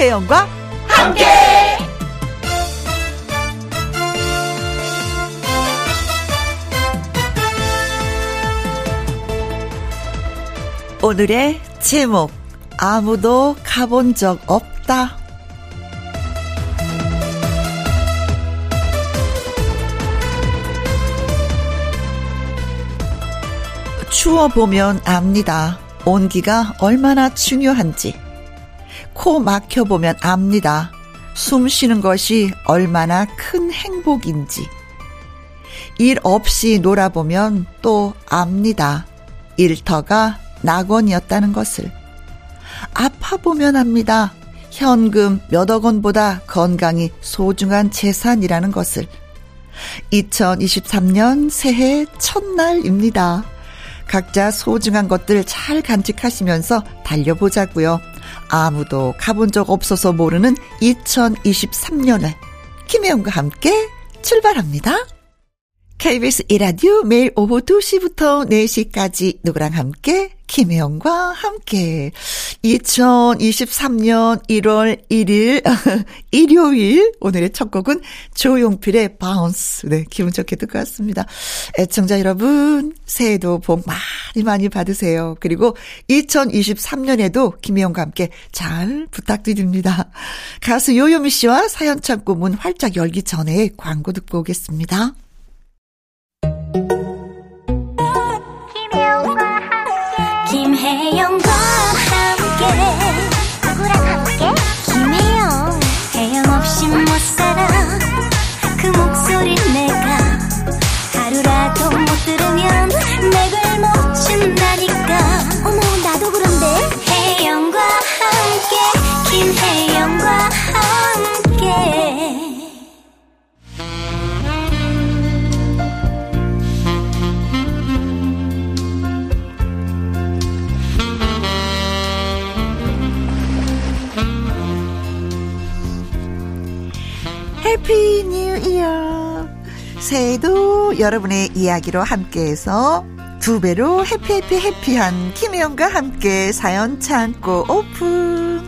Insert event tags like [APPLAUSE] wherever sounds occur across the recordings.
김혜영과 함께. 오늘의 제목 아무도 가본 적 없다. 추워 보면 압니다. 온기가 얼마나 중요한지. 코 막혀 보면 압니다. 숨 쉬는 것이 얼마나 큰 행복인지. 일 없이 놀아보면 또 압니다. 일터가 낙원이었다는 것을. 아파 보면 압니다. 현금 몇억 원보다 건강이 소중한 재산이라는 것을. 2023년 새해 첫날입니다. 각자 소중한 것들 잘 간직하시면서 달려보자고요. 아무도 가본 적 없어서 모르는 2023년을 김혜영과 함께 출발합니다. KBS 이라디오 매일 오후 2시부터 4시까지 누구랑 함께 김혜영과 함께 2023년 1월 1일 일요일 오늘의 첫 곡은 조용필의 바운스 네 기분 좋게 듣고 왔습니다. 애청자 여러분 새해도 복 많이 많이 받으세요. 그리고 2023년에도 김혜영과 함께 잘 부탁드립니다. 가수 요요미 씨와 사연 창고 문 활짝 열기 전에 광고 듣고 오겠습니다. 김혜 새해도 여러분의 이야기로 함께해서 두 배로 해피 해피 해피한 김혜영과 함께 사연 창고 오픈.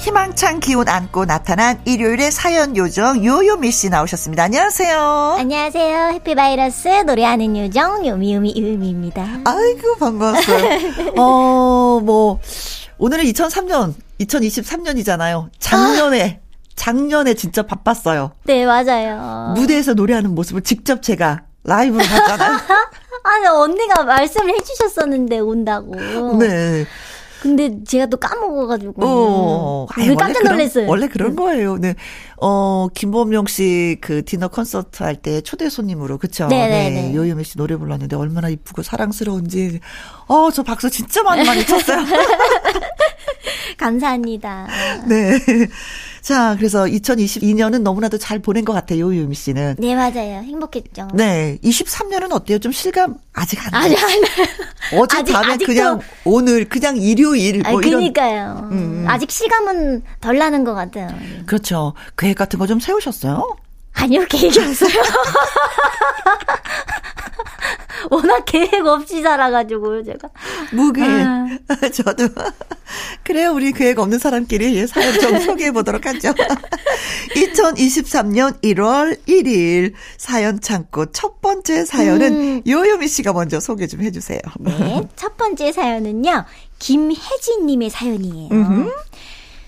희망찬 기운 안고 나타난 일요일의 사연 요정 요요미 씨 나오셨습니다. 안녕하세요. 안녕하세요 해피바이러스 노래하는 요정 요미요미 요미입니다 아이고 반가웠어요. [LAUGHS] 어, 뭐 오늘은 2003년, 2023년이잖아요. 작년에 작년에 진짜 바빴어요. 네 맞아요 무대에서 노래하는 모습을 직접 제가 라이브로 봤잖아요. [LAUGHS] 아니 언니가 말씀을 해주셨었는데 온다고 네. 근데 제가 또 까먹어가지고 어, 아이, 왜 원래 깜짝 그런- 놀랐어요. 원래 그런 거예요. 네. 어, 김범용 씨 그 디너 콘서트 할 때 초대 손님으로, 그쵸? 네네 네. 요요미 씨 노래 불렀는데 얼마나 이쁘고 사랑스러운지. 어, 저 박수 진짜 많이 많이 쳤어요. [LAUGHS] [LAUGHS] 감사합니다. 네. 자, 그래서 2022년은 너무나도 잘 보낸 것 같아요, 요요미 씨는. 네 맞아요. 행복했죠. 네. 23년은 어때요? 좀 실감 아직 안 나요? 아니. 어제 아직- 밤에 아직도- 그냥 오늘 그냥 일요일 아뭐 이런 그니까요. 음. 아직 실감은 덜 나는 것 같아요. 그렇죠. 계획 같은 거 좀 세우셨어요? 아니요 계획이 없어요. [LAUGHS] [LAUGHS] 워낙 계획 없이 살아가지고 제가. 무계. 아. [LAUGHS] 저도. 그래요. 우리 계획 없는 사람끼리 예, 사연 좀 [LAUGHS] 소개해 보도록 하죠. 2023년 1월 1일 사연 창고 첫 번째 사연은 음. 요요미 씨가 먼저 소개 좀 해주세요. 네, 첫 번째 사연은요. 김혜진님의 사연이에요. 음흠.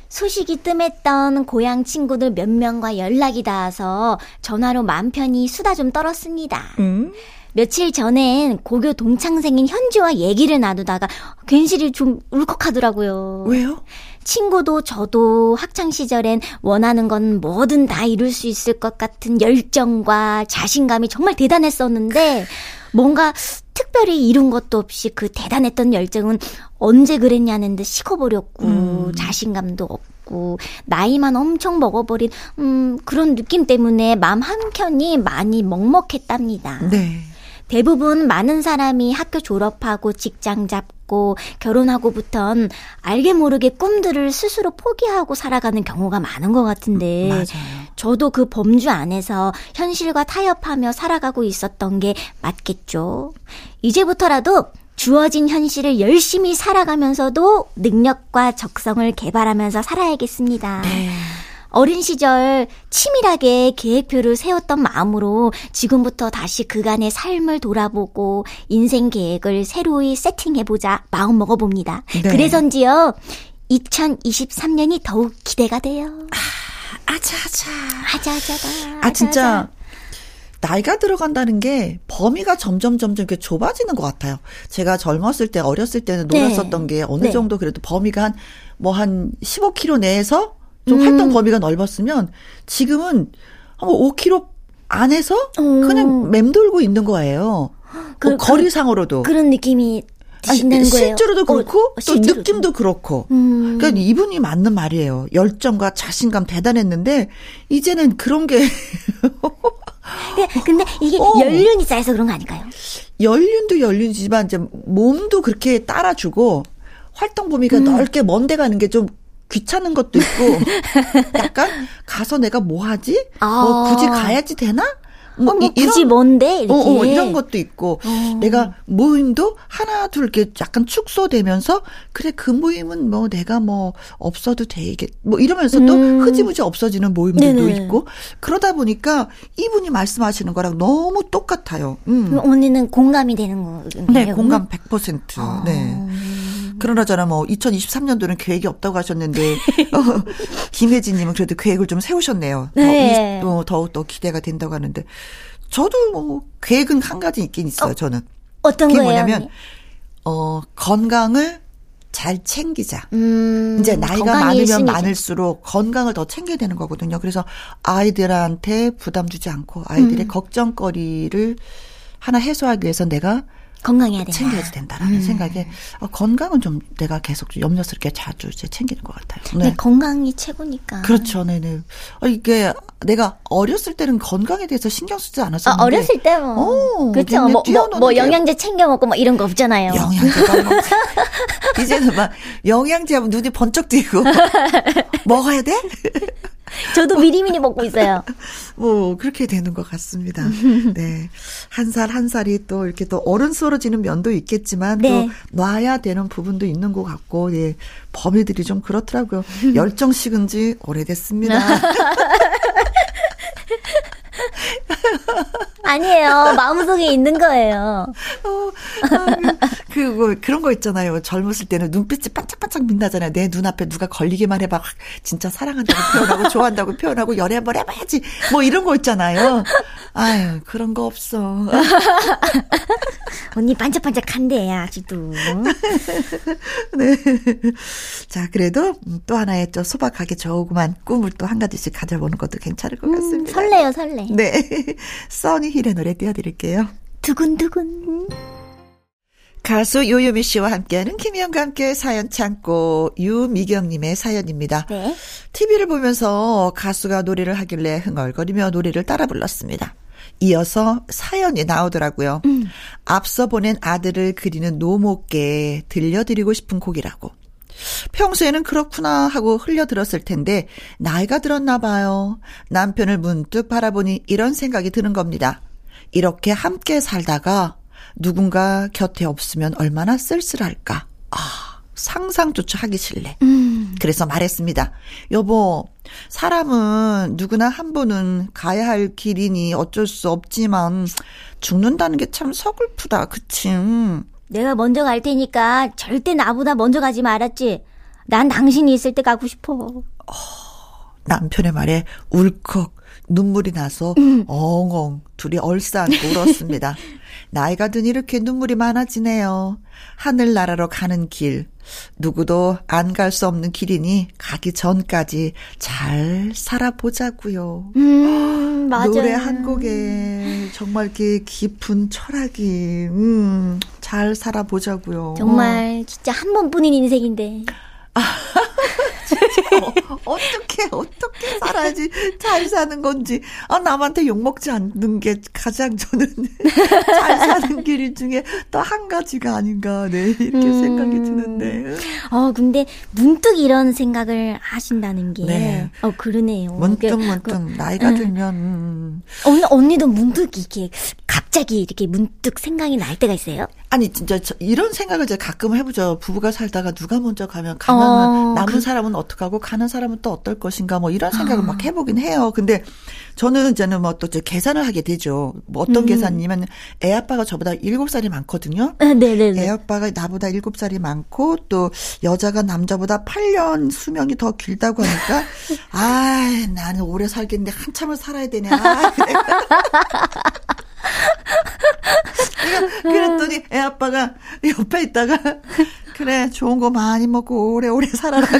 소식이 뜸했던 고향 친구들 몇 명과 연락이 닿아서 전화로 맘 편히 수다 좀 떨었습니다. 음. 며칠 전엔 고교 동창생인 현주와 얘기를 나누다가 괜시리 좀 울컥하더라고요. 왜요? 친구도 저도 학창 시절엔 원하는 건 뭐든 다 이룰 수 있을 것 같은 열정과 자신감이 정말 대단했었는데 뭔가 특별히 이룬 것도 없이 그 대단했던 열정은 언제 그랬냐는 듯 식어버렸고 음. 자신감도 없고 나이만 엄청 먹어버린 음 그런 느낌 때문에 마음 한켠이 많이 먹먹했답니다. 네. 대부분 많은 사람이 학교 졸업하고 직장 잡고 결혼하고부턴 알게 모르게 꿈들을 스스로 포기하고 살아가는 경우가 많은 것 같은데 맞아요. 저도 그 범주 안에서 현실과 타협하며 살아가고 있었던 게 맞겠죠. 이제부터라도 주어진 현실을 열심히 살아가면서도 능력과 적성을 개발하면서 살아야겠습니다. 네. 어린 시절 치밀하게 계획표를 세웠던 마음으로 지금부터 다시 그간의 삶을 돌아보고 인생 계획을 새로이 세팅해보자 마음 먹어봅니다. 네. 그래서인지요, 2023년이 더욱 기대가 돼요. 아, 아자아자. 아자아자다. 아, 진짜. 나이가 들어간다는 게 범위가 점점 점점 이렇게 좁아지는 것 같아요. 제가 젊었을 때 어렸을 때는 네. 놀았었던 네. 게 어느 네. 정도 그래도 범위가 한 뭐한 15km 내에서 좀 음. 활동 범위가 넓었으면 지금은 한 5km 안에서 음. 그냥 맴돌고 있는 거예요. 그, 뭐 거리상으로도. 그 런 느낌이 드신다는 아니, 거예요. 실제로도 그렇고 어, 또. 느낌도 그렇고. 음. 그러니까 이분이 맞는 말이에요. 열정과 자신감 대단했는데 이제는 그런 게 [LAUGHS] 근데 이게 어. 연륜이 쌓여서 그런 거 아닐까요? 연륜도 연륜이지만 이제 몸도 그렇게 따라주고 활동 범위가 음. 넓게 먼데 가는 게 좀 귀찮은 것도 있고 [LAUGHS] 약간 가서 내가 뭐 하지? 아. 뭐 굳이 가야지 되나? 뭐, 어, 뭐 굳이 뭔데 이렇게 어, 어, 이런 것도 있고 어. 내가 모임도 하나 둘 이렇게 약간 축소되면서 그래 그 모임은 뭐 내가 뭐 없어도 되겠 뭐 이러면서 음. 또 흐지부지 없어지는 모임들도 네네. 있고 그러다 보니까 이분이 말씀하시는 거랑 너무 똑같아요. 음. 언니는 공감이 되는 거예요? 네, 공감 100%. 아. 네. 그러나저나 뭐 2023년도는 계획이 없다고 하셨는데 [LAUGHS] 어, 김혜진님은 그래도 계획을 좀 세우셨네요. 네. 더, 더욱 더 기대가 된다고 하는데 저도 뭐 계획은 한 가지 있긴 있어요. 어, 저는 어떤 그게 거예요? 뭐냐면 어 건강을 잘 챙기자. 음, 이제 나이가 많으면 일순위죠. 많을수록 건강을 더 챙겨야 되는 거거든요. 그래서 아이들한테 부담 주지 않고 아이들의 음. 걱정거리를 하나 해소하기 위해서 내가 건강해야 된다. 챙겨야 된다라는 음. 생각에 어, 건강은 좀 내가 계속 염려스럽게 자주 이제 챙기는 것 같아요. 네. 네 건강이 최고니까. 그렇죠, 네네. 어, 이게 내가 어렸을 때는 건강에 대해서 신경 쓰지 않았었는데. 아, 어렸을 때 뭐. 어, 그렇죠. 뭐, 뭐, 뭐 영양제 챙겨 먹고 뭐 이런 거 없잖아요. 영양제가 뭐. [LAUGHS] 이제는 막 영양제 하면 눈이 번쩍 뜨고 먹어야 돼? 저도 미리미리 먹고 있어요. [LAUGHS] 뭐 그렇게 되는 것 같습니다. 네, 한 살 한 살이 또 이렇게 또 어른스러지는 면도 있겠지만 네. 또 놔야 되는 부분도 있는 것 같고, 예, 범위들이 좀 그렇더라고요. 열정 식은지 오래됐습니다. [LAUGHS] 아니에요. 마음속에 있는 거예요. [LAUGHS] 어, 아, 그, 뭐, 그런 거 있잖아요. 젊었을 때는 눈빛이 반짝반짝 빛나잖아요. 내 눈앞에 누가 걸리기만 해봐. 진짜 사랑한다고 표현하고, [LAUGHS] 좋아한다고 표현하고, 연애 한번 해봐야지. 뭐 이런 거 있잖아요. 아유, 그런 거 없어. [LAUGHS] 언니 반짝반짝한데, 아직도. [LAUGHS] 네. 자, 그래도 또 하나의 또 소박하게 조그만 꿈을 또 한 가지씩 가져보는 것도 괜찮을 것 음, 같습니다. 음, 설레요, 설레. 네. 써니힐의 노래 띄워드릴게요. 두근두근. 가수 요요미 씨와 함께하는 김희영과 함께 사연 창고 유미경님의 사연입니다. 네. TV를 보면서 가수가 노래를 하길래 흥얼거리며 노래를 따라 불렀습니다. 이어서 사연이 나오더라고요. 음. 앞서 보낸 아들을 그리는 노모께 들려드리고 싶은 곡이라고. 평소에는 그렇구나 하고 흘려들었을 텐데 나이가 들었나 봐요. 남편을 문득 바라보니 이런 생각이 드는 겁니다. 이렇게 함께 살다가 누군가 곁에 없으면 얼마나 쓸쓸할까. 아, 상상조차 하기 싫네. 음. 그래서 말했습니다. 여보, 사람은 누구나 한 번은 가야 할 길이니 어쩔 수 없지만 죽는다는 게 참 서글프다. 그치? 내가 먼저 갈 테니까 절대 나보다 먼저 가지 말았지. 난 당신이 있을 때 가고 싶어. 어, 남편의 말에 울컥 눈물이 나서 음. 엉엉 둘이 얼싸안고 울었습니다. [LAUGHS] 나이가 든 이렇게 눈물이 많아지네요. 하늘나라로 가는 길. 누구도 안 갈 수 없는 길이니 가기 전까지 잘 살아보자고요. 음, 맞아요. 노래 한 곡에 정말 이렇게 깊은 철학이 음, 잘 살아보자고요. 정말 진짜 한 번뿐인 인생인데. [LAUGHS] 어, 떻게 어떻게 살아야지 잘 사는 건지. 아, 남한테 욕먹지 않는 게 가장 저는 [LAUGHS] 잘 사는 길 중에 또 한 가지가 아닌가, 네, 이렇게 음, 생각이 드는데. 어, 근데 문득 이런 생각을 하신다는 게. 네. 어, 그러네요. 문득, 문득. 그, 나이가 응. 들면. 음. 언니, 언니도 문득 이렇게 갑자기 이렇게 문득 생각이 날 때가 있어요? 아니, 진짜 이런 생각을 이제 가끔 해보죠. 부부가 살다가 누가 먼저 가면 가면 어, 남은 그... 사람은 어 떡하고 가는 사람은 또 어떨 것인가 뭐 이런 생각을 아. 막 해보긴 해요. 근데 저는 이제는 뭐 또 계산을 하게 되죠. 뭐 어떤 음. 계산이면 애 아빠가 저보다 7살이 많거든요. 네네애 네, 네. 아빠가 나보다 7살이 많고 또 여자가 남자보다 8년 수명이 더 길다고 하니까 [LAUGHS] 아, 나는 오래 살겠는데 한참을 살아야 되네. 아, [LAUGHS] 그랬더니 애 아빠가 옆에 있다가 그래 좋은 거 많이 먹고 오래오래 살아라. [LAUGHS]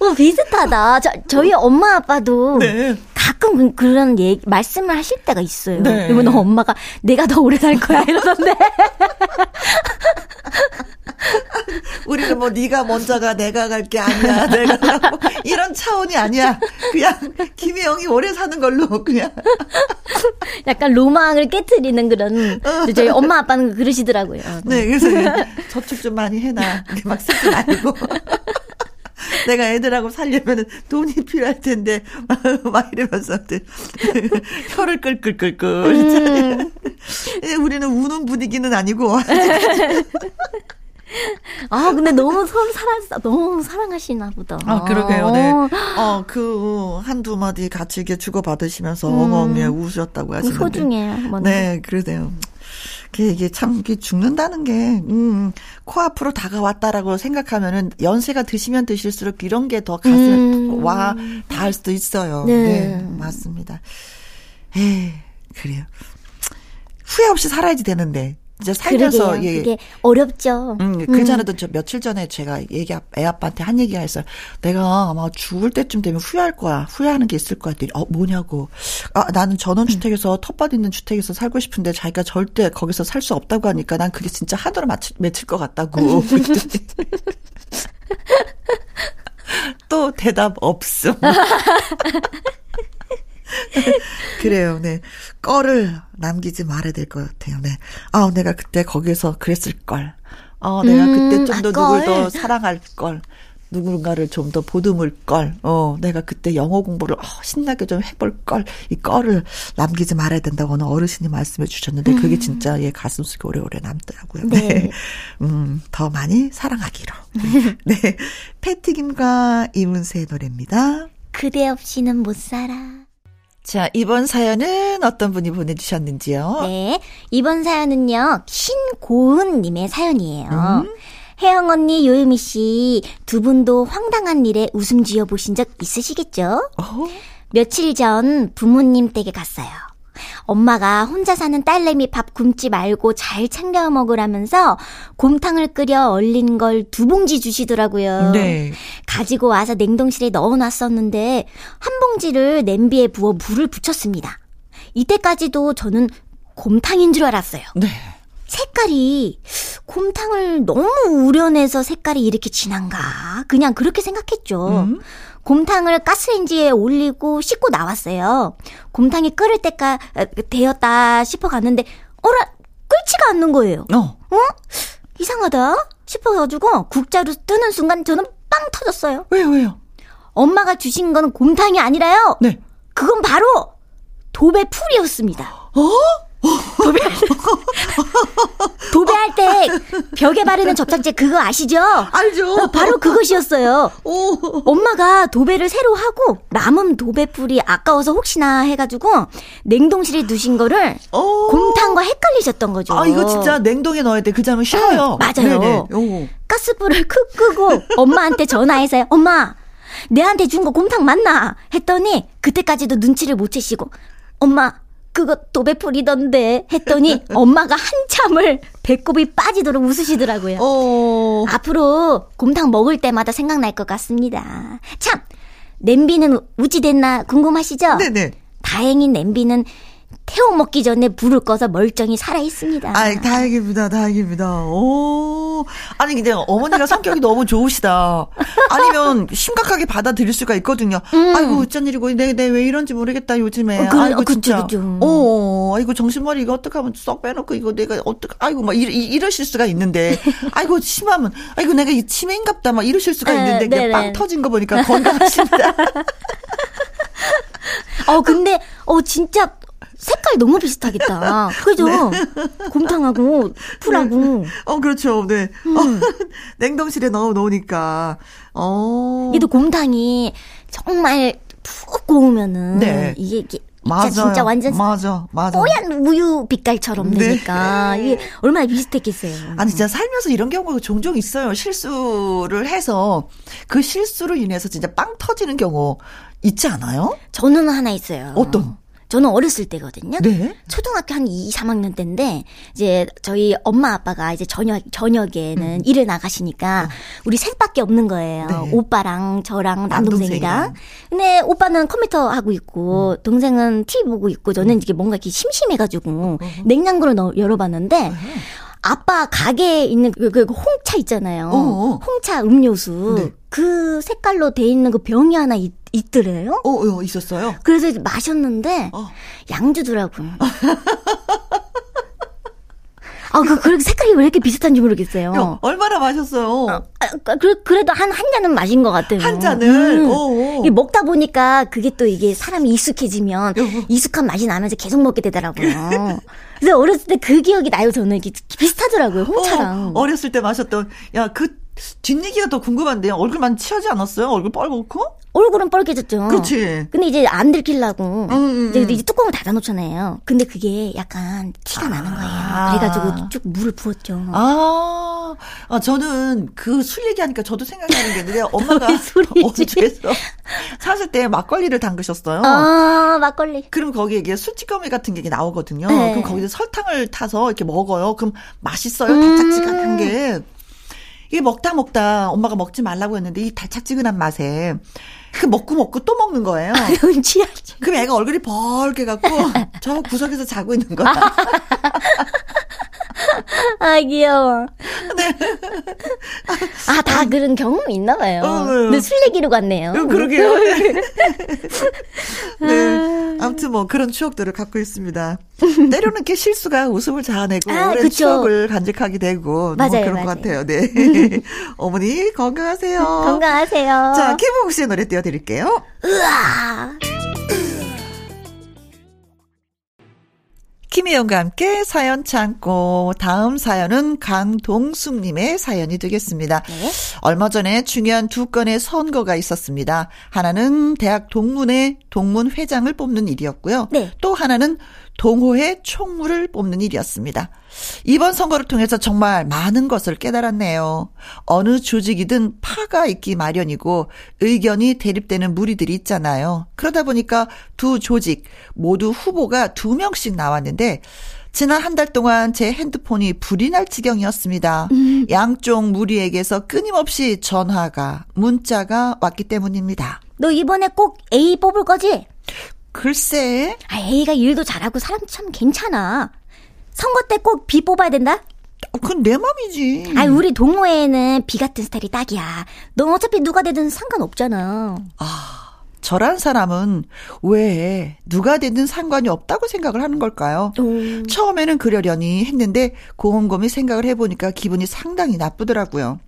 어, 비슷하다. 저, 저희 엄마 아빠도 네. 가끔 그, 런 얘기, 말씀을 하실 때가 있어요. 네. 그러면 엄마가 내가 더 오래 살 거야 이러던데. [LAUGHS] [LAUGHS] 우리는 뭐 네가 먼저 가 내가 갈 게 아니야. 내가 뭐 이런 차원이 아니야. 그냥 김혜영이 오래 사는 걸로 그냥. [LAUGHS] 약간 로망을 깨트리는 그런 저희 엄마 아빠는 그러시더라고요. 네, 그래서 저축 좀 많이 해놔. 막 쓰지 말고. [LAUGHS] 내가 애들하고 살려면 돈이 필요할 텐데 막 이러면서 혀를 끌끌끌끌. 음. 우리는 우는 분위기는 아니고. 아, 근데 너무 서로 사랑, 너무 사랑하시나 보다. 아, 그러게요, 네. 어, 그, 한두 마디 같이 이렇게 주고받으시면서 음. 엉엉해 우셨다고 하시는데. 소중해요. 네, 그러네요. 이게 참 이게 죽는다는 게 음, 코앞으로 다가왔다라고 생각하면은 연세가 드시면 드실수록 이런 게 더 가슴 음. 와 닿을 수도 있어요. 네, 네 맞습니다. 에 그래요. 후회 없이 살아야지 되는데 이제 살면서 그러게요. 예. 그게 어렵죠. 음, 그 전에도 음. 저 며칠 전에 제가 얘기 애 아빠한테 한 얘기가 있어요. 내가 아마 죽을 때쯤 되면 후회할 거야. 후회하는 게 있을 거야. 어 뭐냐고. 아 나는 전원 주택에서 음. 텃밭 있는 주택에서 살고 싶은데 자기가 절대 거기서 살 수 없다고 하니까 난 그게 진짜 하도를 맺힐, 맺힐 것 같다고. [LAUGHS] 또 대답 없음. [LAUGHS] 그래요, 네. 꺼를 남기지 말아야 될 것 같아요, 네. 아, 내가 그때 거기서 그랬을 걸. 어, 내가 음, 그때 좀더 누굴 더 사랑할 걸. 누군가를 좀 더 보듬을 걸, 어, 내가 그때 영어 공부를, 어, 신나게 좀 해볼 걸, 이 걸을 남기지 말아야 된다고 어느 어르신이 말씀해 주셨는데, 음. 그게 진짜 얘 가슴 속에 오래오래 남더라고요. 네. 네. 음, 더 많이 사랑하기로. 네. [LAUGHS] 패티김과 이문세의 노래입니다. 그대 없이는 못 살아. 자, 이번 사연은 어떤 분이 보내주셨는지요? 네. 이번 사연은요, 신고은님의 사연이에요. 음? 혜영 언니, 요유미 씨, 두 분도 황당한 일에 웃음 지어 보신 적 있으시겠죠? 어? 며칠 전 부모님 댁에 갔어요. 엄마가 혼자 사는 딸내미 밥 굶지 말고 잘 챙겨 먹으라면서 곰탕을 끓여 얼린 걸 두 봉지 주시더라고요. 네. 가지고 와서 냉동실에 넣어놨었는데 한 봉지를 냄비에 부어 물을 붙였습니다. 이때까지도 저는 곰탕인 줄 알았어요. 네. 색깔이 곰탕을 너무 우려내서 색깔이 이렇게 진한가 그냥 그렇게 생각했죠. 음? 곰탕을 가스레인지에 올리고 씻고 나왔어요. 곰탕이 끓을 때가 어, 되었다 싶어 갔는데 어라 끓지가 않는 거예요. 어? 어? 이상하다 싶어가지고 국자로 뜨는 순간 저는 빵 터졌어요. 왜요 왜요? 엄마가 주신 건 곰탕이 아니라요. 네. 그건 바로 도배풀이었습니다. 어? 도배할 때, [LAUGHS] 도배할 때 벽에 바르는 접착제 그거 아시죠? 알죠. 어, 바로 그것이었어요. 오. 엄마가 도배를 새로 하고 남은 도배풀이 아까워서 혹시나 해가지고 냉동실에 두신 거를 오. 곰탕과 헷갈리셨던 거죠. 아 이거 진짜 냉동에 넣어야 돼. 그자면 쉬어요. 맞아요. 가스불을 크 끄고 엄마한테 전화해서 요. 엄마 내한테 준 거 곰탕 맞나? 했더니 그때까지도 눈치를 못 채시고 엄마 그거 도배풀이던데 했더니 [LAUGHS] 엄마가 한참을 배꼽이 빠지도록 웃으시더라고요. 어... 앞으로 곰탕 먹을 때마다 생각날 것 같습니다. 참 냄비는 우찌 됐나 궁금하시죠? 네네. 다행히 냄비는 태워 먹기 전에 불을 꺼서 멀쩡히 살아 있습니다. 아, 다행입니다, 다행입니다. 오. 어, 아니, 근데 어머니가 성격이 너무 좋으시다. 아니면 심각하게 받아들일 수가 있거든요. 음. 아이고, 어쩐 일이고, 내, 내 왜 이런지 모르겠다, 요즘에. 어, 그, 아이고, 어, 진짜. 그쵸, 그쵸. 어, 아이고, 정신머리 이거 어떡하면 썩 빼놓고, 이거 내가 어떡, 아이고, 막 이러, 이러실 수가 있는데. [LAUGHS] 아이고, 심하면, 아이고, 내가 이 치매인갑다, 막 이러실 수가 네, 있는데, 그냥 빵 터진 거 보니까 건강하십니다. [LAUGHS] 어, 근데, 어, 진짜, 색깔 너무 비슷하겠다. 그죠? 네. 곰탕하고 풀하고. 네. 어 그렇죠. 네. 음. 어, [LAUGHS] 냉동실에 넣어 놓으니까. 어. 얘도 곰탕이 정말 푹 고우면은 네. 이게, 이게 맞아 진짜 완전 맞아 맞아 뽀얀 우유 빛깔처럼 네. 되니까 이게 얼마나 비슷했겠어요. 아니 진짜 살면서 이런 경우가 종종 있어요. 실수를 해서 그 실수로 인해서 진짜 빵 터지는 경우 있지 않아요? 저는 하나 있어요. 어떤? 저는 어렸을 때거든요. 네. 초등학교 한 2, 3학년 때인데 이제 저희 엄마 아빠가 이제 저녁 저녁에는 음. 일을 나가시니까 어. 우리 셋밖에 없는 거예요. 네. 오빠랑 저랑 남동생이랑. 근데 오빠는 컴퓨터 하고 있고 음. 동생은 TV 보고 있고 저는 음. 이게 뭔가 이렇게 심심해가지고 어. 냉장고를 넣, 열어봤는데. 어. 아빠 가게에 있는 그, 그 홍차 있잖아요. 어어. 홍차 음료수. 네. 그 색깔로 돼 있는 그 병이 하나 있, 있더래요. 어, 어, 있었어요? 그래서 마셨는데, 어. 양주더라고요. [LAUGHS] 아, 그, 그 색깔이 왜 이렇게 비슷한지 모르겠어요. 야, 얼마나 마셨어요? 어, 아, 그, 그래도 한, 한 잔은 마신 것 같아요. 한 잔을? 음. 이게 먹다 보니까 그게 또 이게 사람이 익숙해지면 익숙한 맛이 나면서 계속 먹게 되더라고요. 그래서 어렸을 때 그 기억이 나요, 저는. 이게 비슷하더라고요, 홍차랑. 어, 어렸을 때 마셨던, 야, 그, 뒷얘기가 더 궁금한데요. 얼굴만 취하지 않았어요? 얼굴 뻘겋고? 얼굴은 뻘개졌죠. 그렇지. 근데 이제 안 들키려고 음, 음, 이제, 음. 이제 뚜껑을 닫아놓잖아요. 근데 그게 약간 티가 아. 나는 거예요. 그래가지고 쭉 물을 부었죠. 아, 아 저는 그 술 얘기하니까 저도 생각나는 게 있는데 [LAUGHS] 엄마가 [LAUGHS] 어제서 사실 때 막걸리를 담그셨어요. 아, 막걸리. 그럼 거기에 이게 술찌꺼미 같은 게 나오거든요. 네. 그럼 거기서 설탕을 타서 이렇게 먹어요. 그럼 맛있어요. 달짝지근한 게. 이게 먹다 먹다 엄마가 먹지 말라고 했는데 이 달짝지근한 맛에 그 먹고 먹고 또 먹는 거예요. 취하지. 그럼 애가 얼굴이 벌게 갖고 [LAUGHS] 저 구석에서 자고 있는 거야. [LAUGHS] 아, 귀여워. 네. 아, 다 그런 경험이 있나 봐요. 어, 네. 근데 술 얘기로 갔네요. 어, 그러게요. [LAUGHS] 네. 아무튼 뭐 그런 추억들을 갖고 있습니다. 때로는 이렇게 실수가 웃음을 자아내고 아, 오랜 그쵸. 추억을 간직하게 되고 맞아요, 그런 맞아요. 것 같아요. 네. [LAUGHS] [LAUGHS] 어머니 건강하세요. 건강하세요. 자, 김홍 씨의 노래 띄워드릴게요. 으아. 김희영과 함께 사연 참고 다음 사연은 강동숙님의 사연이 되겠습니다. 네. 얼마 전에 중요한 두 건의 선거가 있었습니다. 하나는 대학 동문회 동문 회장을 뽑는 일이었고요. 네. 또 하나는 동호회 총무를 뽑는 일이었습니다. 이번 선거를 통해서 정말 많은 것을 깨달았네요. 어느 조직이든 파가 있기 마련이고 의견이 대립되는 무리들이 있잖아요. 그러다 보니까 두 조직 모두 후보가 두 명씩 나왔는데 지난 한 달 동안 제 핸드폰이 불이 날 지경이었습니다. 음. 양쪽 무리에게서 끊임없이 전화가, 문자가 왔기 때문입니다. 너 이번에 꼭 A 뽑을 거지? 글쎄. 아, A가 일도 잘하고 사람 참 괜찮아. 선거 때 꼭 B 뽑아야 된다? 그건 내 맘이지. 아, 우리 동호회에는 B 같은 스타일이 딱이야. 너 어차피 누가 되든 상관없잖아. 아, 저란 사람은 왜 누가 되든 상관이 없다고 생각을 하는 걸까요? 오. 처음에는 그러려니 했는데 곰곰이 생각을 해보니까 기분이 상당히 나쁘더라고요.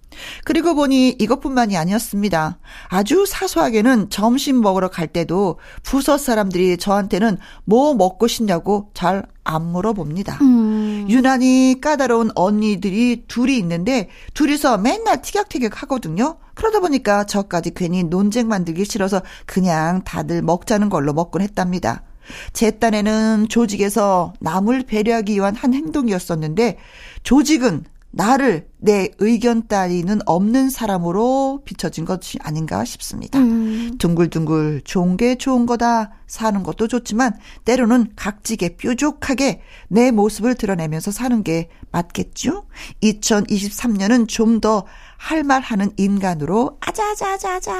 그리고 보니 이것뿐만이 아니었습니다. 아주 사소하게는 점심 먹으러 갈 때도 부서 사람들이 저한테는 뭐 먹고 싶냐고 잘 안 물어봅니다. 음. 유난히 까다로운 언니들이 둘이 있는데 둘이서 맨날 티격태격 하거든요. 그러다 보니까 저까지 괜히 논쟁 만들기 싫어서 그냥 다들 먹자는 걸로 먹곤 했답니다. 제 딴에는 조직에서 남을 배려하기 위한 한 행동이었었는데 조직은 나를 내 의견 따위는 없는 사람으로 비춰진 것이 아닌가 싶습니다. 음. 둥글둥글 좋은 게 좋은 거다 사는 것도 좋지만 때로는 각지게 뾰족하게 내 모습을 드러내면서 사는 게 맞겠죠? 2023년은 좀 더 할 말 하는 인간으로 아자자자자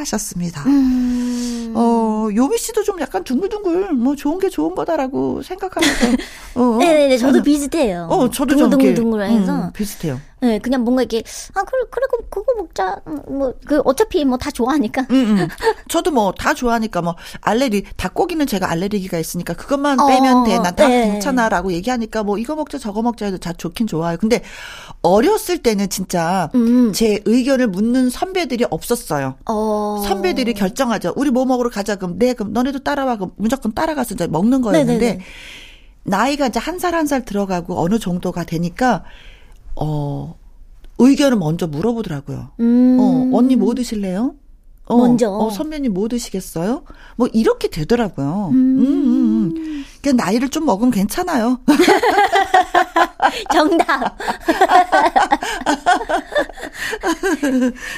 하셨습니다. 음. 어, 요미 씨도 좀 약간 둥글둥글 뭐 좋은 게 좋은 거다라고 생각하면서 [LAUGHS] 어, 어. 네네네 저도 비슷해요. 어, 저도 둥글둥글둥글해서 음, 비슷해요. 네, 그냥 뭔가 이렇게 아 그래 그래 그거 먹자. 뭐 그 어차피 뭐 다 좋아하니까. 음, 음. [LAUGHS] 저도 뭐 다 좋아하니까 뭐 알레르기 닭고기는 제가 알레르기가 있으니까 그것만 빼면 어, 돼. 난다 네. 괜찮아라고 얘기하니까 뭐 이거 먹자 저거 먹자 해도 다 좋긴 좋아요. 근데 어렸을 때는 진짜 음. 제 의견을 묻는 선배들이 없었어요. 어. 선배들이 결정하죠. 우리 뭐 먹으러 가자. 그럼 네, 그럼 너네도 따라와. 그럼 무조건 따라가서 이제 먹는 거였는데 네네네. 나이가 이제 한 살 한 살 들어가고 어느 정도가 되니까 어 의견을 먼저 물어보더라고요. 음. 어 언니 뭐 드실래요? 어, 먼저. 어, 선배님 뭐 드시겠어요? 뭐 이렇게 되더라고요. 음, 음, 음. 그냥 나이를 좀 먹으면 괜찮아요. [LAUGHS] 정답.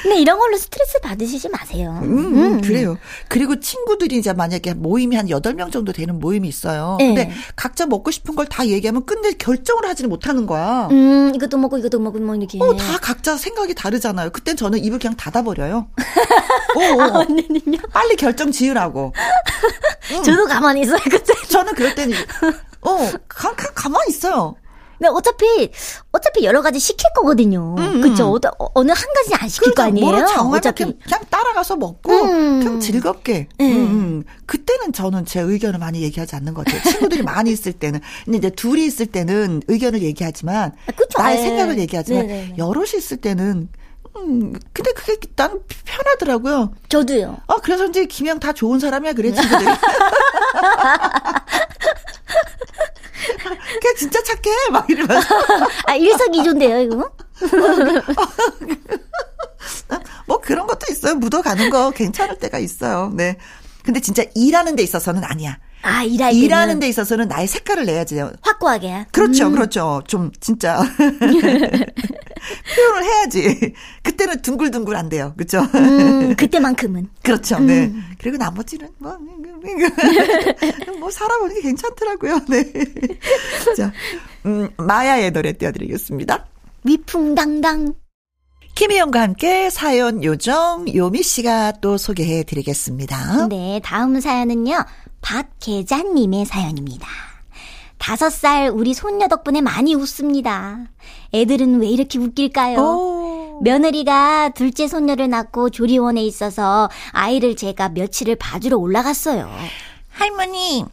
근데 이런 걸로 스트레스 받으시지 마세요. 음, 음, 그래요. 그리고 친구들이 이제 만약에 모임이 한 8명 정도 되는 모임이 있어요. 네. 근데 각자 먹고 싶은 걸 다 얘기하면 끝내 결정을 하지는 못하는 거야. 음, 이것도 먹고 이것도 먹고 뭐 이렇게. 어, 다 각자 생각이 다르잖아요. 그땐 저는 입을 그냥 닫아버려요. [LAUGHS] 어, 어. 아, 언니는요? 빨리 결정 지으라고. [LAUGHS] 저도 가만히 있어요, 그때. 저는 그럴 때는, 어, 가, 가, 가만히 있어요. 근데 어차피, 어차피 여러 가지 시킬 거거든요. 음, 그쵸? 음. 어, 어, 어느 한 가지는 안 시킬 거 그러니까 아니에요? 뭐를 정하면 어차피. 그냥, 그냥 따라가서 먹고 음. 그냥 즐겁게. 네. 음, 음. 그때는 저는 제 의견을 많이 얘기하지 않는 것 같아요. 친구들이 많이 있을 때는. 근데 이제 둘이 있을 때는 의견을 얘기하지만 아. 나의 네. 생각을 얘기하지만 네네네. 여럿이 있을 때는 음, 근데 그게 나는 편하더라고요. 저도요. 아, 그래서 이제 김영 다 좋은 사람이야, 그래, 친구들이. 걔 진짜 착해, 막 이러면서. [LAUGHS] 아, 일석이조인데요, 이거? [LAUGHS] 뭐 그런 것도 있어요. 묻어가는 거 괜찮을 때가 있어요. 네. 근데 진짜 일하는 데 있어서는 아니야. 아, 일할. 일하는 데 있어서는 나의 색깔을 내야지. 확고하게. 그렇죠, 음. 그렇죠. 좀 진짜 [LAUGHS] 표현을 해야지. [LAUGHS] 그때는 둥글둥글 안 돼요, 그렇죠? 음, [LAUGHS] 그때만큼은. 그렇죠, 네. 그리고 나머지는 뭐, [LAUGHS] 뭐 살아보는 게 괜찮더라고요. 네. 자, 음, 마야의 노래 띄워드리겠습니다. 위풍당당. 김희영과 함께 사연 요정 요미 씨가 또 소개해 드리겠습니다. 네, 다음 사연은요. 박계자님의 사연입니다. 다섯 살 우리 손녀 덕분에 많이 웃습니다. 애들은 왜 이렇게 웃길까요? 오. 며느리가 둘째 손녀를 낳고 조리원에 있어서 아이를 제가 며칠을 봐주러 올라갔어요. 할머니,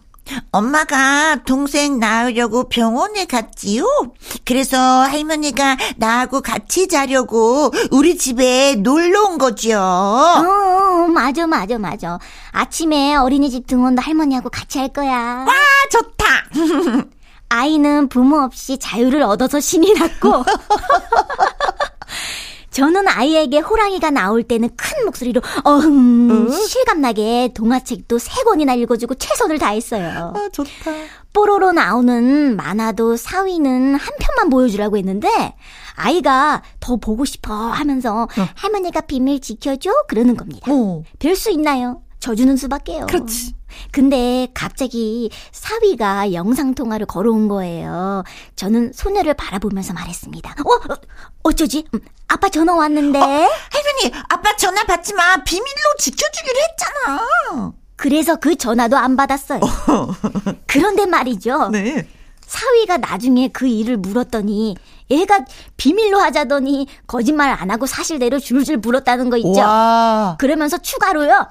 엄마가 동생 낳으려고 병원에 갔지요? 그래서 할머니가 나하고 같이 자려고 우리 집에 놀러 온 거죠. 어, 맞아, 맞아, 맞아. 아침에 어린이집 등원도 할머니하고 같이 할 거야. 아, 좋다. [LAUGHS] 아이는 부모 없이 자유를 얻어서 신이 났고, [LAUGHS] 저는 아이에게 호랑이가 나올 때는 큰 목소리로 어흥 실감나게 동화책도 세 권이나 읽어주고 최선을 다했어요. 아, 좋다. 뽀로로 나오는 만화도 사위는 한 편만 보여주라고 했는데 아이가 더 보고 싶어 하면서 할머니가 비밀 지켜줘 그러는 겁니다. 오. 별수 있나요? 져주는 수밖에요. 그렇지. 근데 갑자기 사위가 영상통화를 걸어온 거예요. 저는 소녀를 바라보면서 말했습니다. 어? 어, 어쩌지? 음, 아빠 전화 왔는데. 할머니, 아빠 전화 받지 마. 비밀로 지켜주기로 했잖아. 그래서 그 전화도 안 받았어요. 그런데 말이죠. 네. 사위가 나중에 그 일을 물었더니 얘가 비밀로 하자더니 거짓말 안 하고 사실대로 줄줄 물었다는 거 있죠. 와. 그러면서 추가로요.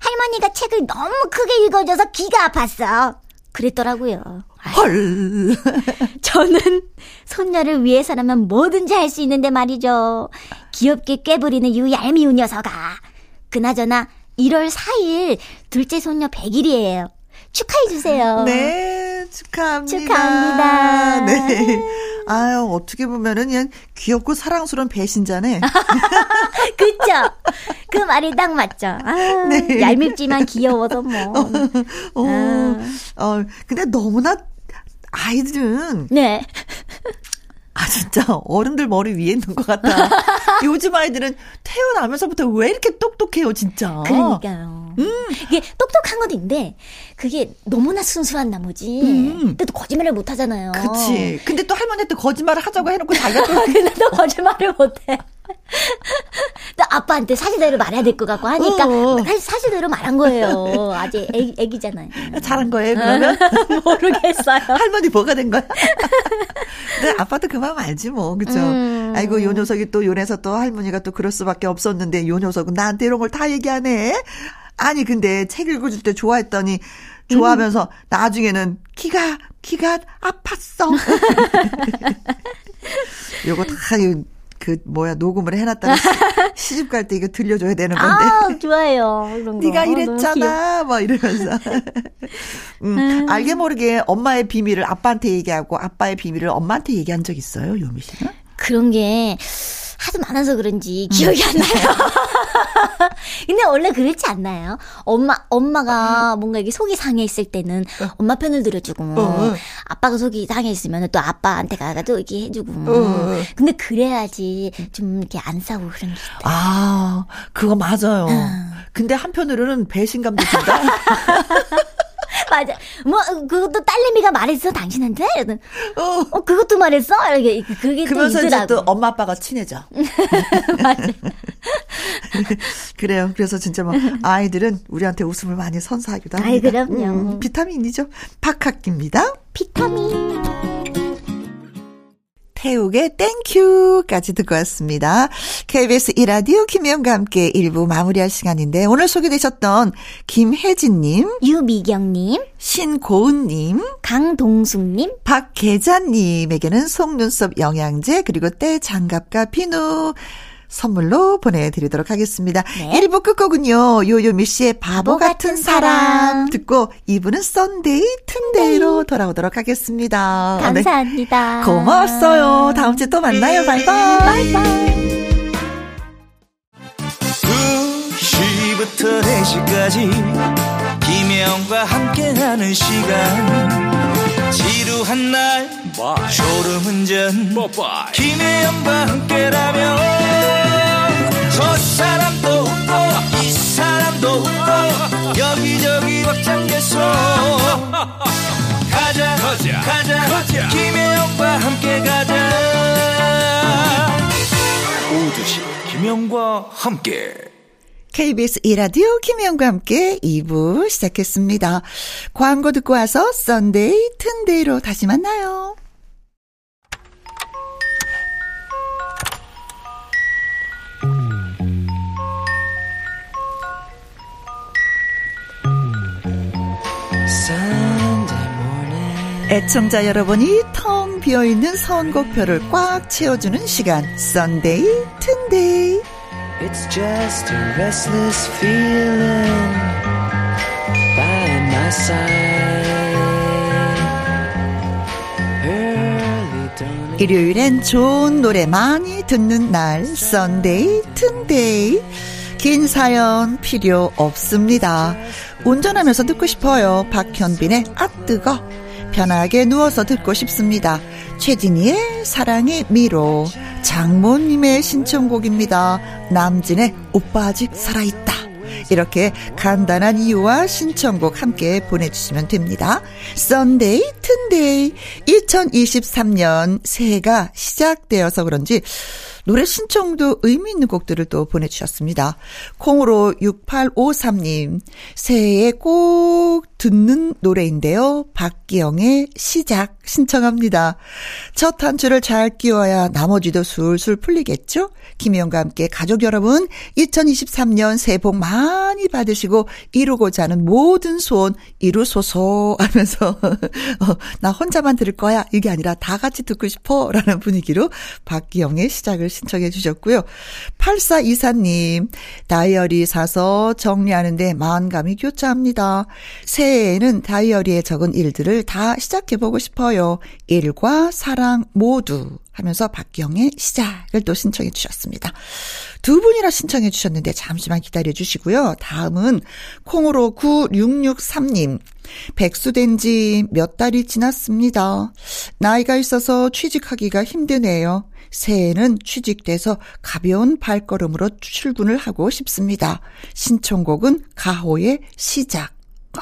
할머니가 책을 너무 크게 읽어줘서 귀가 아팠어. 그랬더라고요. 헐. [LAUGHS] 저는 손녀를 위해서라면 뭐든지 할 수 있는데 말이죠. 귀엽게 꾀부리는 이 얄미운 녀석아. 그나저나 1월 4일 둘째 손녀 100일이에요. 축하해주세요. 네, 축하합니다. 축하합니다. 네. 아유, 어떻게 보면은 그냥 귀엽고 사랑스러운 배신자네. [LAUGHS] 그쵸? 그 말이 딱 맞죠. 아, 네. 얄밉지만 귀여워서 뭐. [LAUGHS] 어, 아. 어, 근데 너무나 아이들은 네. [LAUGHS] 아 진짜 어른들 머리 위에 있는 것 같다. [LAUGHS] 요즘 아이들은 태어나면서부터 왜 이렇게 똑똑해요, 진짜. 그러니까요. 이게 똑똑한 건 있는데, 그게 너무나 순수한 나머지. 음. 근데 또 거짓말을 못 하잖아요. 그치. 근데 또 할머니한테 거짓말을 하자고 해놓고 자기가 또 [LAUGHS] 근데 또 거짓말을 못 해. 또 아빠한테 사실대로 말해야 될 것 같고 하니까 어. 사실 사실대로 말한 거예요. [LAUGHS] 아직 애기, 애기잖아요. 잘한 거예요, 그러면? [LAUGHS] 모르겠어요. [LAUGHS] 할머니 뭐가 된 거야? 근데 아빠도 그 마음 알지 뭐, 그죠? 음. 아이고, 요 녀석이 또 요래서 또 할머니가 또 그럴 수밖에 없었는데, 요 녀석은 나한테 이런 걸 다 얘기하네? 아니, 근데 책 읽어줄 때 좋아했더니, 좋아하면서 나중에는 키가, 키가 아팠어. 요거 다, 그, 뭐야, 녹음을 해놨다가 시- [LAUGHS] 시집 갈 때 이거 들려줘야 되는 건데. 아, 좋아요. 그런 거. 네가 귀여워. 이랬잖아, 뭐 이러면서. [LAUGHS] 음, 알게 모르게 엄마의 비밀을 아빠한테 얘기하고 아빠의 비밀을 엄마한테 얘기한 적 있어요, 요미 씨는? 그런 게 하도 많아서 그런지 기억이 안 나요. [LAUGHS] 근데 원래 그렇지 않나요? 엄마, 엄마가 뭔가 이게 속이 상해 있을 때는 엄마 편을 들어주고, 어. 아빠가 속이 상해 있으면 또 아빠한테 가가지고 이렇게 해주고. 어. 근데 그래야지 좀 이렇게 안 싸우고 그런 게 있다. 아, 그거 맞아요. 근데 한편으로는 배신감도 든다. [LAUGHS] 맞아. 뭐, 그것도 딸내미가 말했어, 당신한테? 이러던, 어. 어, 그것도 말했어? 이렇게, 그게 또 그러면서 이제 있더라고. 또 엄마 아빠가 친해져. [LAUGHS] 맞아. [LAUGHS] 그래요. 그래서 진짜 뭐 아이들은 우리한테 웃음을 많이 선사하기도 합니다. 아이, 그럼요. 음, 비타민이죠. 박학기입니다. 비타민. 태욱의 땡큐까지 듣고 왔습니다. KBS 이라디오 김혜영과 함께 1부 마무리할 시간인데 오늘 소개되셨던 김혜진님, 유미경님, 신고은님, 강동숙님, 박계자님에게는 속눈썹 영양제 그리고 때 장갑과 비누 선물로 보내드리도록 하겠습니다. 네. 1부 끝곡은요. 요요미 씨의 바보 바보 같은 사람 사람. 듣고 2부는 썬데이 튼데이로 돌아오도록 하겠습니다. 네. 감사합니다. 고마웠어요. 다음 주에 또 만나요. 바이바이. 바이바이. 2시부터 4시까지 김혜영과 함께하는 시간 지루한 날 졸음 운전 김혜영과 함께라 함께 KBS 이라디오 김혜영과 함께 2부 시작했습니다. 광고 듣고 와서 썬데이 튼데이로 다시 만나요. 애청자 여러분이 텅 비어있는 선곡표를 꽉 채워주는 시간 썬데이 튼데이 It's just a restless feeling by my side. 일요일엔 좋은 노래 많이 듣는 날 썬데이 튼데이 긴 사연 필요 없습니다. 운전하면서 듣고 싶어요. 박현빈의 아 뜨거. 편하게 누워서 듣고 싶습니다. 최진희의 사랑의 미로 장모님의 신청곡입니다 남진의 오빠 아직 살아있다 이렇게 간단한 이유와 신청곡 함께 보내주시면 됩니다. 썬데이 튼데이 2023년 새해가 시작되어서 그런지 노래 신청도 의미 있는 곡들을 또 보내주셨습니다. 콩으로 6853님 새해에 꼭 듣는 노래인데요. 박기영의 시작 신청합니다. 첫 단추를 잘 끼워야 나머지도 술술 풀리겠죠? 김희영과 함께 가족 여러분 2023년 새해 복 많이 받으시고 이루고자 하는 모든 소원 이루소서 하면서 [LAUGHS] 어, 나 혼자만 들을 거야 이게 아니라 다 같이 듣고 싶어 라는 분위기로 박기영의 시작을 신청해 주셨고요. 8424님 다이어리 사서 정리하는데 마음감이 교차합니다. 새해 에는 다이어리에 적은 일들을 다 시작해보고 싶어요. 일과 사랑 모두 하면서 박기영의 시작을 또 신청해 주셨습니다. 두 분이나 신청해 주셨는데 잠시만 기다려 주시고요. 다음은 콩으로 9663님. 백수된 지 몇 달이 지났습니다. 나이가 있어서 취직하기가 힘드네요. 새해에는 취직돼서 가벼운 발걸음으로 출근을 하고 싶습니다. 신청곡은 가호의 시작. 아,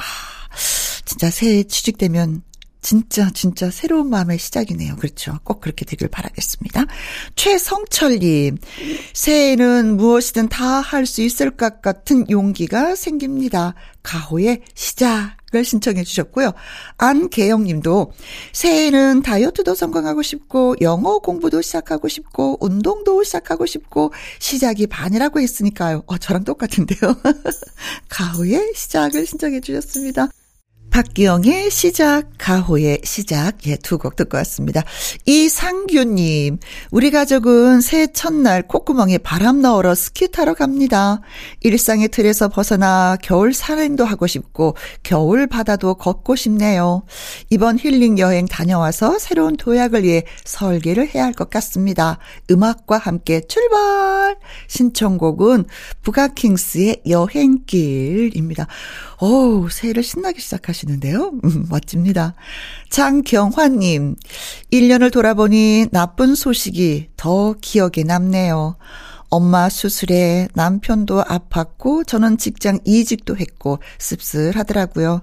진짜 새해 취직되면 진짜, 진짜 새로운 마음의 시작이네요. 그렇죠. 꼭 그렇게 되길 바라겠습니다. 최성철님, 새해에는 무엇이든 다 할 수 있을 것 같은 용기가 생깁니다. 가호의 시작을 신청해 주셨고요. 안계영 님도 새해에는 다이어트도 성공하고 싶고 영어 공부도 시작하고 싶고 운동도 시작하고 싶고 시작이 반이라고 했으니까요. 어, 저랑 똑같은데요. [LAUGHS] 가호의 시작을 신청해 주셨습니다. 박기영의 시작, 가호의 시작, 예, 두 곡 듣고 왔습니다. 이상규님, 우리 가족은 새해 첫날 콧구멍에 바람 넣으러 스키 타러 갑니다. 일상의 틀에서 벗어나 겨울 산행도 하고 싶고, 겨울 바다도 걷고 싶네요. 이번 힐링 여행 다녀와서 새로운 도약을 위해 설계를 해야 할 것 같습니다. 음악과 함께 출발! 신청곡은 부가킹스의 여행길입니다. 어우, 새해를 신나게 시작하시 는데요. 음, 멋집니다. 장경화님, 1년을 돌아보니 나쁜 소식이 더 기억에 남네요. 엄마 수술에 남편도 아팠고 저는 직장 이직도 했고 씁쓸하더라고요.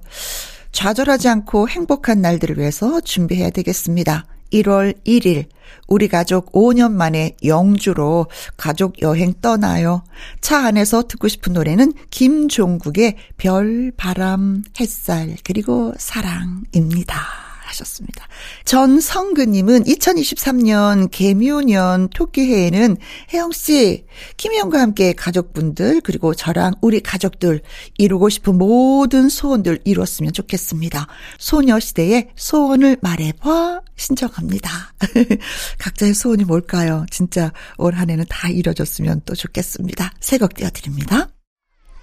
좌절하지 않고 행복한 날들을 위해서 준비해야 되겠습니다. 1월 1일 우리 가족 5년 만에 영주로 가족 여행 떠나요. 차 안에서 듣고 싶은 노래는 김종국의 별, 바람, 햇살, 그리고 사랑입니다. 하셨습니다. 전성근님은 2023년 개묘년 토끼해에는 혜영씨, 김혜영과 함께 가족분들, 그리고 저랑 우리 가족들 이루고 싶은 모든 소원들 이루었으면 좋겠습니다. 소녀시대의 소원을 말해봐 신청합니다. [LAUGHS] 각자의 소원이 뭘까요? 진짜 올 한 해는 다 이뤄졌으면 또 좋겠습니다. 세 곡 띄워드립니다.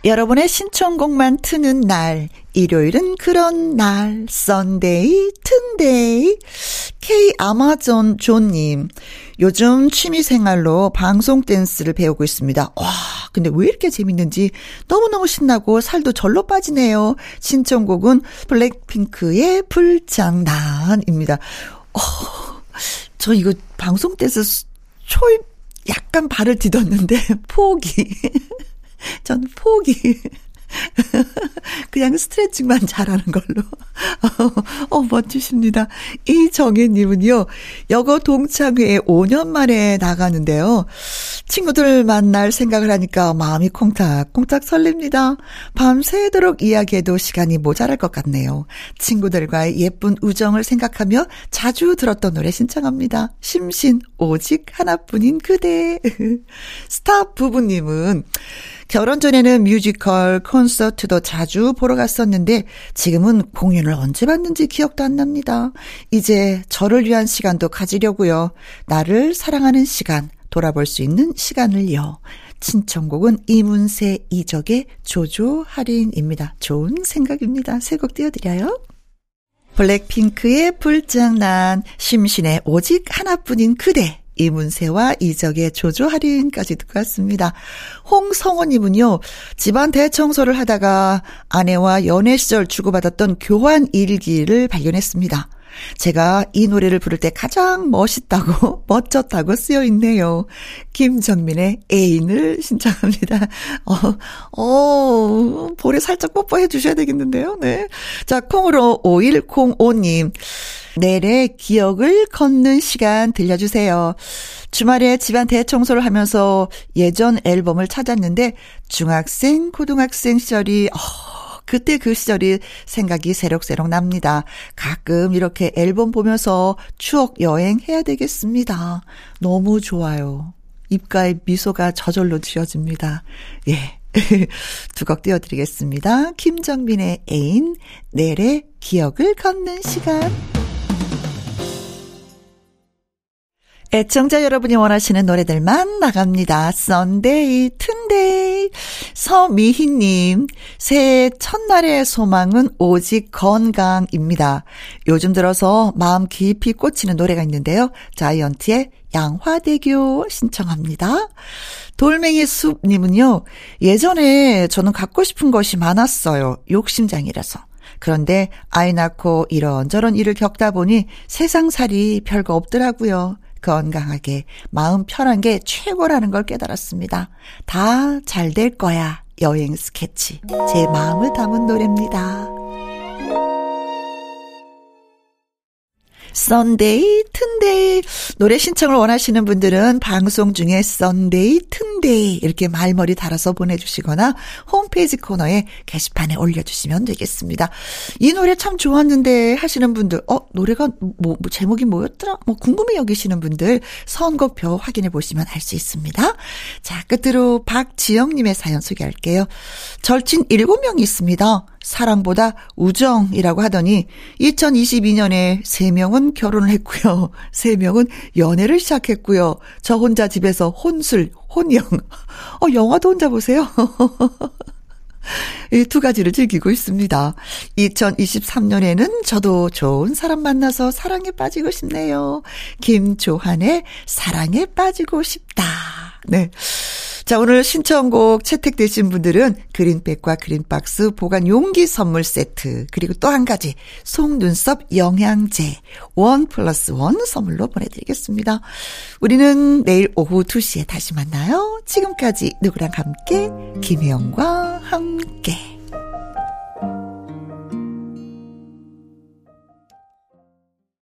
여러분의 신청곡만 트는 날, 일요일은 그런 날, 썬데이, 튼데이, K 아마존 존님, 요즘 취미생활로 방송 댄스를 배우고 있습니다. 와, 근데 왜 이렇게 재밌는지 너무너무 신나고 살도 절로 빠지네요. 신청곡은 블랙핑크의 불장난입니다. 어, 저 이거 방송 댄스 초입 약간 발을 디뎠는데, [LAUGHS] 포기. 저는 포기. [LAUGHS] 그냥 스트레칭만 잘하는 걸로. [LAUGHS] 어, 멋지십니다. 이정혜님은요, 여고 동창회에 5년 만에 나가는데요. 친구들 만날 생각을 하니까 마음이 콩닥콩닥 설렙니다. 밤새도록 이야기해도 시간이 모자랄 것 같네요. 친구들과의 예쁜 우정을 생각하며 자주 들었던 노래 신청합니다. 심신, 오직 하나뿐인 그대. [LAUGHS] 스타 부부님은 결혼 전에는 뮤지컬, 콘서트도 자주 보러 갔었는데 지금은 공연을 언제 봤는지 기억도 안 납니다. 이제 저를 위한 시간도 가지려고요. 나를 사랑하는 시간, 돌아볼 수 있는 시간을요. 신청곡은 이문세 이적의 조조 할인입니다. 좋은 생각입니다. 새곡 띄워드려요. 블랙핑크의 불장난, 심신의 오직 하나뿐인 그대, 이문세와 이적의 조조 할인까지 듣고 왔습니다. 홍성원님은요, 집안 대청소를 하다가 아내와 연애 시절 주고받았던 교환 일기를 발견했습니다. 제가 이 노래를 부를 때 가장 멋있다고, [LAUGHS] 멋졌다고 쓰여 있네요. 김정민의 애인을 신청합니다. [LAUGHS] 어, 어, 볼에 살짝 뽀뽀해 주셔야 되겠는데요. 네. 자, 콩으로 5105님. 내래 기억을 걷는 시간 들려주세요. 주말에 집안 대청소를 하면서 예전 앨범을 찾았는데 중학생, 고등학생 시절이 어, 그때 그 시절이 생각이 새록새록 납니다. 가끔 이렇게 앨범 보면서 추억 여행 해야 되겠습니다. 너무 좋아요. 입가에 미소가 저절로 지어집니다. 예. [LAUGHS] 두 곡 띄워드리겠습니다. 김정민의 애인, 넬의 기억을 걷는 시간. 애청자 여러분이 원하시는 노래들만 나갑니다. 썬데이, 튼데이. 서미희님, 새해 첫날의 소망은 오직 건강입니다. 요즘 들어서 마음 깊이 꽂히는 노래가 있는데요. 자이언티의 양화대교 신청합니다. 돌멩이 숲님은요, 예전에 저는 갖고 싶은 것이 많았어요. 욕심장이라서. 그런데 아이 낳고 이런저런 일을 겪다 보니 세상살이 별거 없더라고요. 건강하게 마음 편한 게 최고라는 걸 깨달았습니다. 다 잘 될 거야. 여행 스케치. 제 마음을 담은 노래입니다. 썬데이 튼데이 노래 신청을 원하시는 분들은 방송 중에 썬데이 튼데이 이렇게 말머리 달아서 보내주시거나 홈페이지 코너에 게시판에 올려주시면 되겠습니다. 이 노래 참 좋았는데 하시는 분들 어 노래가 뭐, 뭐 제목이 뭐였더라 뭐 궁금해 여기시는 분들 선곡표 확인해 보시면 알 수 있습니다. 자 끝으로 박지영님의 사연 소개할게요. 절친 7명이 있습니다. 사랑보다 우정이라고 하더니 2022년에 3명은 결혼을 했고요. [LAUGHS] 3명은 연애를 시작했고요. 저 혼자 집에서 혼술, 혼영. [LAUGHS] 어, 영화도 혼자 보세요. [LAUGHS] 이 두 가지를 즐기고 있습니다. 2023년에는 저도 좋은 사람 만나서 사랑에 빠지고 싶네요. 김조한의 사랑에 빠지고 싶다. 네. 자, 오늘 신청곡 채택되신 분들은 그린백과 그린박스 보관 용기 선물 세트, 그리고 또 한 가지, 속눈썹 영양제, 원 플러스 원 선물로 보내드리겠습니다. 우리는 내일 오후 2시에 다시 만나요. 지금까지 누구랑 함께, 김혜영과 함께.